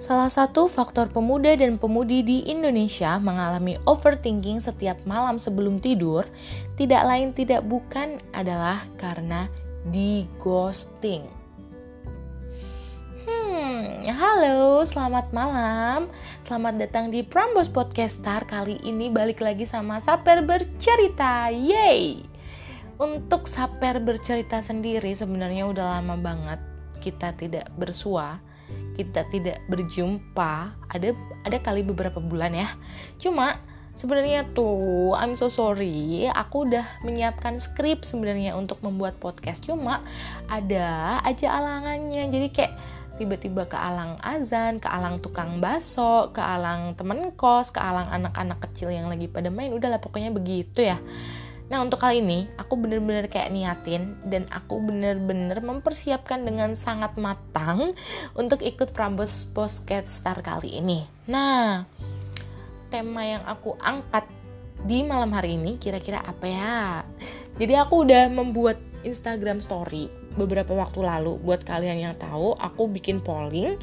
Salah satu faktor pemuda dan pemudi di Indonesia mengalami overthinking setiap malam sebelum tidur tidak lain tidak bukan adalah karena di ghosting. Hmm, halo, selamat malam. Selamat datang di Prambos Podcaster. Kali ini balik lagi sama Saper bercerita. Yay! Untuk Saper bercerita sendiri sebenarnya udah lama banget kita tidak bersua kita tidak berjumpa ada ada kali beberapa bulan ya. Cuma sebenarnya tuh I'm so sorry aku udah menyiapkan skrip sebenarnya untuk membuat podcast. Cuma ada aja alangannya. Jadi kayak tiba-tiba ke alang azan, ke alang tukang baso, ke alang temen kos, ke alang anak-anak kecil yang lagi pada main, udahlah pokoknya begitu ya. Nah untuk kali ini aku bener-bener kayak niatin dan aku bener-bener mempersiapkan dengan sangat matang untuk ikut Prambos Postcat Star kali ini. Nah tema yang aku angkat di malam hari ini kira-kira apa ya? Jadi aku udah membuat Instagram story beberapa waktu lalu buat kalian yang tahu aku bikin polling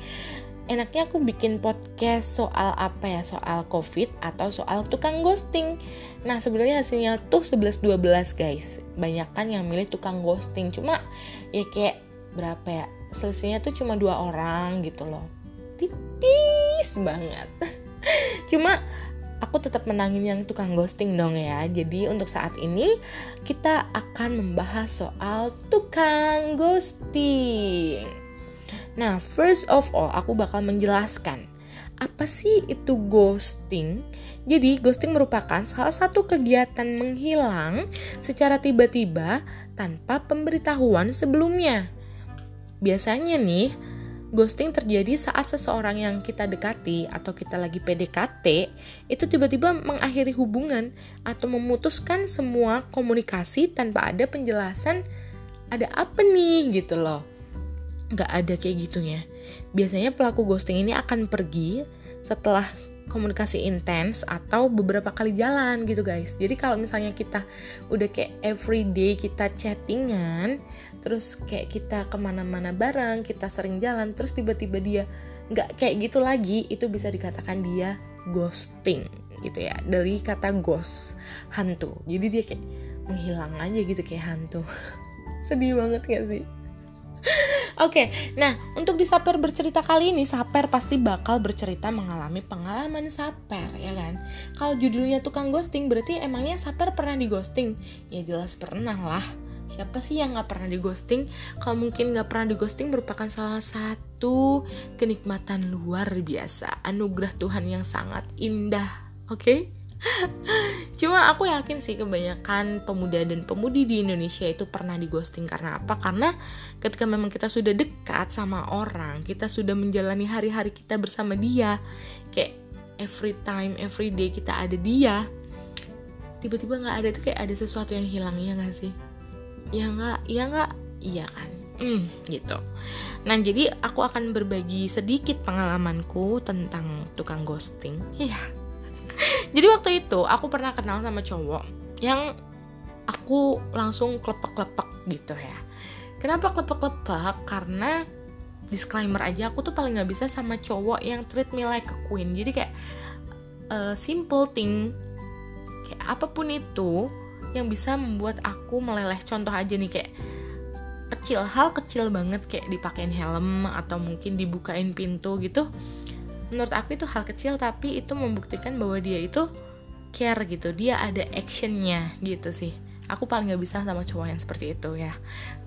enaknya aku bikin podcast soal apa ya? Soal covid atau soal tukang ghosting. Nah sebenarnya hasilnya tuh 11-12 guys. Banyak kan yang milih tukang ghosting. Cuma ya kayak berapa ya? Selisihnya tuh cuma dua orang gitu loh. Tipis banget. Cuma aku tetap menangin yang tukang ghosting dong ya. Jadi untuk saat ini kita akan membahas soal tukang ghosting. Nah, first of all, aku bakal menjelaskan apa sih itu ghosting. Jadi, ghosting merupakan salah satu kegiatan menghilang secara tiba-tiba tanpa pemberitahuan sebelumnya. Biasanya nih, ghosting terjadi saat seseorang yang kita dekati atau kita lagi PDKT itu tiba-tiba mengakhiri hubungan atau memutuskan semua komunikasi tanpa ada penjelasan ada apa nih gitu loh nggak ada kayak gitunya. Biasanya pelaku ghosting ini akan pergi setelah komunikasi intens atau beberapa kali jalan gitu guys. Jadi kalau misalnya kita udah kayak everyday kita chattingan, terus kayak kita ke mana-mana bareng, kita sering jalan, terus tiba-tiba dia nggak kayak gitu lagi, itu bisa dikatakan dia ghosting gitu ya. Dari kata ghost, hantu. Jadi dia kayak menghilang aja gitu kayak hantu. Sedih banget gak sih? Oke, okay, nah untuk di Saper bercerita kali ini Saper pasti bakal bercerita mengalami pengalaman Saper ya kan. Kalau judulnya tukang ghosting berarti emangnya Saper pernah di ghosting? Ya jelas pernah lah. Siapa sih yang nggak pernah di ghosting? Kalau mungkin nggak pernah di ghosting merupakan salah satu kenikmatan luar biasa, anugerah Tuhan yang sangat indah. Oke? Okay? Cuma aku yakin sih kebanyakan pemuda dan pemudi di Indonesia itu pernah di ghosting karena apa? Karena ketika memang kita sudah dekat sama orang, kita sudah menjalani hari-hari kita bersama dia, kayak every time, every day kita ada dia, tiba-tiba nggak ada tuh kayak ada sesuatu yang hilang ya nggak sih? Ya nggak, ya nggak, iya kan? Hmm, gitu. Nah, jadi aku akan berbagi sedikit pengalamanku tentang tukang ghosting. Iya, jadi waktu itu aku pernah kenal sama cowok yang aku langsung klepek-klepek gitu ya. Kenapa klepek-klepek? Karena disclaimer aja aku tuh paling nggak bisa sama cowok yang treat me like a queen. Jadi kayak uh, simple thing. Kayak apa pun itu yang bisa membuat aku meleleh. Contoh aja nih kayak kecil hal kecil banget kayak dipakein helm atau mungkin dibukain pintu gitu menurut aku itu hal kecil tapi itu membuktikan bahwa dia itu care gitu. Dia ada actionnya gitu sih. Aku paling nggak bisa sama cowok yang seperti itu ya.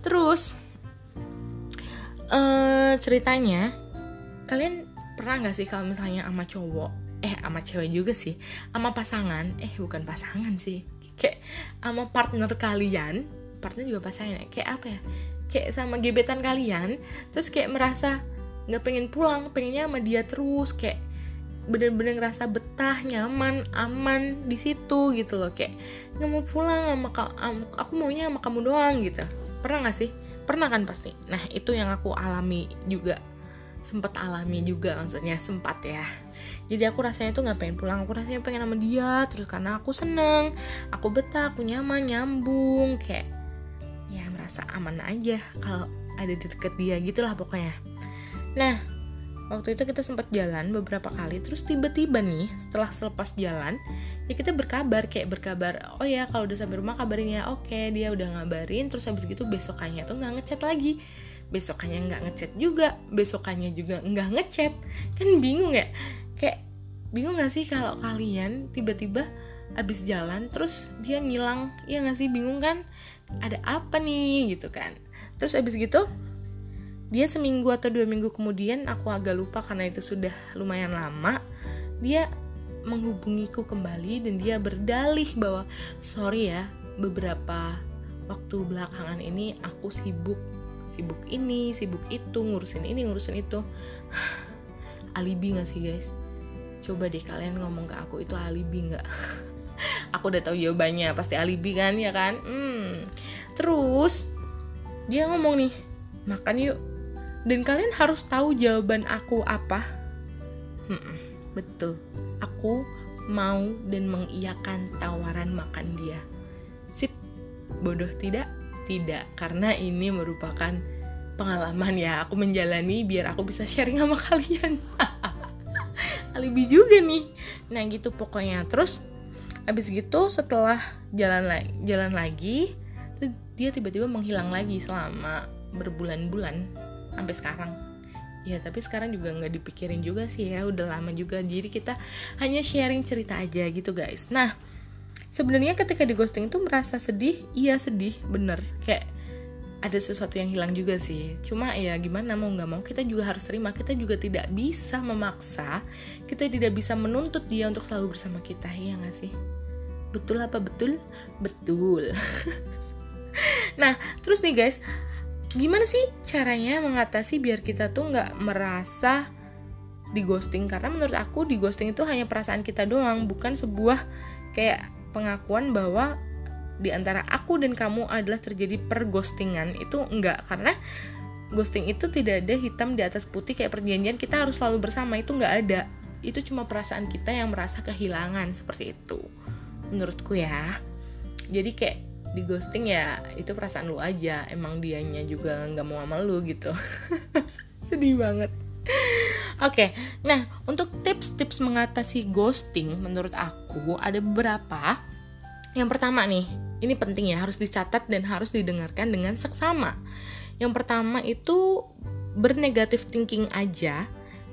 Terus uh, ceritanya kalian pernah nggak sih kalau misalnya sama cowok eh sama cewek juga sih sama pasangan eh bukan pasangan sih kayak sama partner kalian partner juga pasangan ya kayak apa ya kayak sama gebetan kalian terus kayak merasa nggak pengen pulang pengennya sama dia terus kayak bener-bener ngerasa betah nyaman aman di situ gitu loh. Kayak nggak mau pulang sama aku maunya sama kamu doang gitu. Pernah nggak sih? Pernah kan pasti. Nah itu yang aku alami juga. Sempat alami juga maksudnya sempat ya. Jadi aku rasanya tuh nggak pengen pulang. Aku rasanya pengen sama dia terus karena aku seneng aku betah aku nyaman nyambung kayak ya merasa aman aja kalau ada di deket dia gitulah pokoknya Nah, waktu itu kita sempat jalan beberapa kali terus tiba-tiba nih setelah selepas jalan ya kita berkabar kayak berkabar oh ya kalau udah sampai rumah kabarin ya. Oke dia udah ngabarin terus habis gitu besokannya tuh nggak ngechat lagi. Besokannya nggak ngechat juga besokannya juga nggak ngechat. Kan bingung ya kayak bingung gak sih kalau kalian tiba-tiba abis jalan terus dia ngilang ya nggak sih bingung kan? Ada apa nih? Gitu kan. Terus abis gitu dia seminggu atau dua minggu kemudian aku agak lupa karena itu sudah lumayan lama dia menghubungiku kembali dan dia berdalih bahwa sorry ya beberapa waktu belakangan ini aku sibuk. Sibuk ini sibuk itu ngurusin ini ngurusin itu. Alibi gak sih guys? Coba deh kalian ngomong ke aku itu alibi nggak? Aku udah tahu jawabannya pasti alibi kan ya kan? Hmm. terus dia ngomong nih makan yuk dan kalian harus tahu jawaban aku apa? Hmm, betul. Aku mau dan mengiyakan tawaran makan dia. Sip. Bodoh tidak? Tidak. Karena ini merupakan pengalaman ya. Aku menjalani biar aku bisa sharing sama kalian. Alibi juga nih. Nah gitu pokoknya. Terus abis gitu setelah jalan lagi jalan lagi dia tiba-tiba menghilang lagi selama berbulan-bulan sampai sekarang. Ya tapi sekarang juga nggak dipikirin juga sih ya udah lama juga. Jadi kita hanya sharing cerita aja gitu guys. Nah sebenarnya ketika di ghosting itu merasa sedih? Iya sedih. Bener. Kayak ada sesuatu yang hilang juga sih. Cuma ya gimana mau nggak mau kita juga harus terima. Kita juga tidak bisa memaksa. Kita tidak bisa menuntut dia untuk selalu bersama kita. Ya nggak sih? Betul apa betul? Betul. Nah terus nih guys gimana sih caranya mengatasi biar kita tuh nggak merasa di ghosting karena menurut aku di ghosting itu hanya perasaan kita doang bukan sebuah kayak pengakuan bahwa di antara aku dan kamu adalah terjadi perghostingan. Itu enggak karena ghosting itu tidak ada hitam di atas putih kayak perjanjian kita harus selalu bersama itu enggak ada. Itu cuma perasaan kita yang merasa kehilangan seperti itu. Menurutku ya. Jadi kayak di ghosting ya itu perasaan lu aja emang dianya juga nggak mau sama lu gitu sedih banget Oke, okay, nah untuk tips-tips mengatasi ghosting menurut aku ada beberapa. Yang pertama nih, ini penting ya harus dicatat dan harus didengarkan dengan seksama. Yang pertama itu bernegatif thinking aja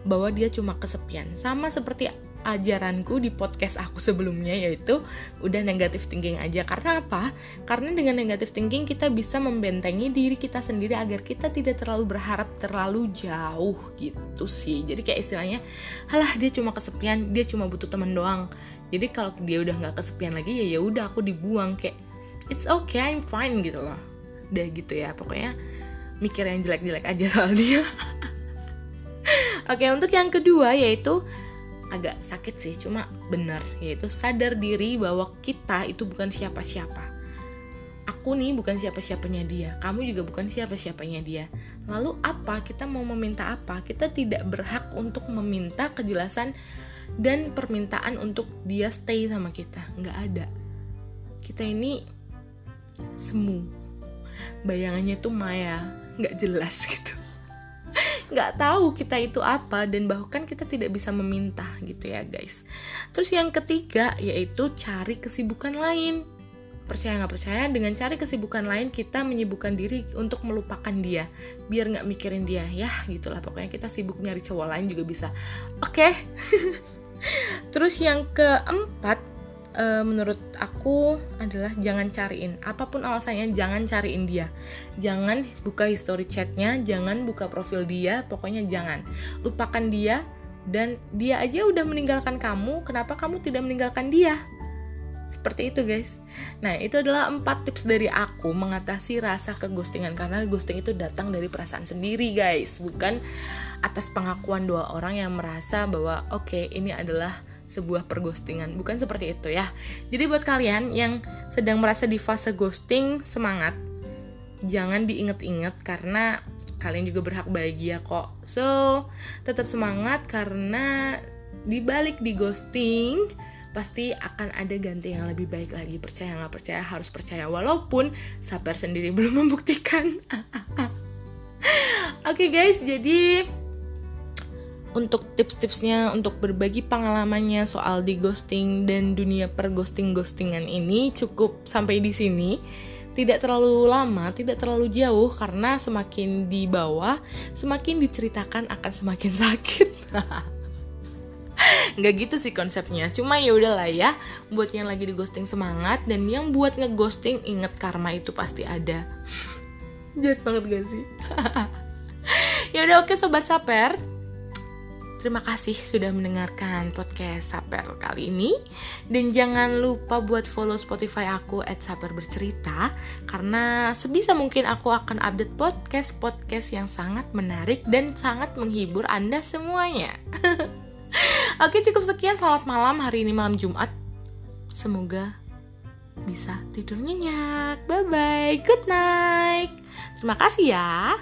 bahwa dia cuma kesepian. Sama seperti ajaranku di podcast aku sebelumnya yaitu udah negatif thinking aja. Karena apa? Karena dengan negatif thinking kita bisa membentengi diri kita sendiri agar kita tidak terlalu berharap terlalu jauh gitu sih. Jadi kayak istilahnya halah dia cuma kesepian dia cuma butuh teman doang. Jadi kalau dia udah nggak kesepian lagi ya ya udah aku dibuang kayak it's okay I'm fine gitu loh. Udah gitu ya pokoknya mikir yang jelek-jelek aja soal dia Oke, untuk yang kedua yaitu agak sakit sih cuma benar yaitu sadar diri bahwa kita itu bukan siapa-siapa. Aku nih bukan siapa-siapanya dia kamu juga bukan siapa-siapanya dia. Lalu apa? Kita mau meminta apa? Kita tidak berhak untuk meminta kejelasan dan permintaan untuk dia stay sama kita. Nggak ada. Kita ini semu. Bayangannya tuh maya nggak jelas gitu nggak tahu kita itu apa dan bahkan kita tidak bisa meminta gitu ya guys. Terus yang ketiga yaitu cari kesibukan lain. Percaya nggak percaya? Dengan cari kesibukan lain kita menyibukkan diri untuk melupakan dia. Biar nggak mikirin dia ya gitulah. Pokoknya kita sibuk nyari cowok lain juga bisa. Oke. Okay. terus yang keempat uh, menurut aku adalah jangan cariin. Apa pun alasannya jangan cariin dia. Jangan buka history chatnya jangan buka profil dia pokoknya jangan. Lupakan dia dan dia aja udah meninggalkan kamu kenapa kamu tidak meninggalkan dia? Seperti itu guys. Nah itu adalah empat tips dari aku mengatasi rasa keghostingan karena ghosting itu datang dari perasaan sendiri guys. Bukan atas pengakuan dua orang yang merasa bahwa oke okay, ini adalah sebuah perghostingan bukan seperti itu ya. Jadi buat kalian yang sedang merasa di fase ghosting semangat. Jangan diinget-inget karena kalian juga berhak bahagia kok. So tetap semangat karena dibalik di ghosting pasti akan ada ganti yang lebih baik lagi. Percaya nggak percaya? Harus percaya. Walaupun sabar sendiri belum membuktikan. Oke okay guys. Jadi untuk tips-tipsnya untuk berbagi pengalamannya soal di ghosting dan dunia per ghosting ghostingan ini cukup sampai di sini. Tidak terlalu lama, tidak terlalu jauh karena semakin di bawah, semakin diceritakan akan semakin sakit. nggak gitu sih konsepnya. Cuma ya udahlah ya buat yang lagi di ghosting semangat dan yang buat ngeghosting inget karma itu pasti ada. Jahat banget gak sih? Ya udah oke sobat saper Terima kasih sudah mendengarkan podcast Saper kali ini. Dan jangan lupa buat follow Spotify aku at Saper Bercerita Karena sebisa mungkin aku akan update podcast-podcast yang sangat menarik dan sangat menghibur Anda semuanya. Oke cukup sekian. Selamat malam. Hari ini malam Jumat. Semoga bisa tidur nyenyak. Bye bye good night. Terima kasih ya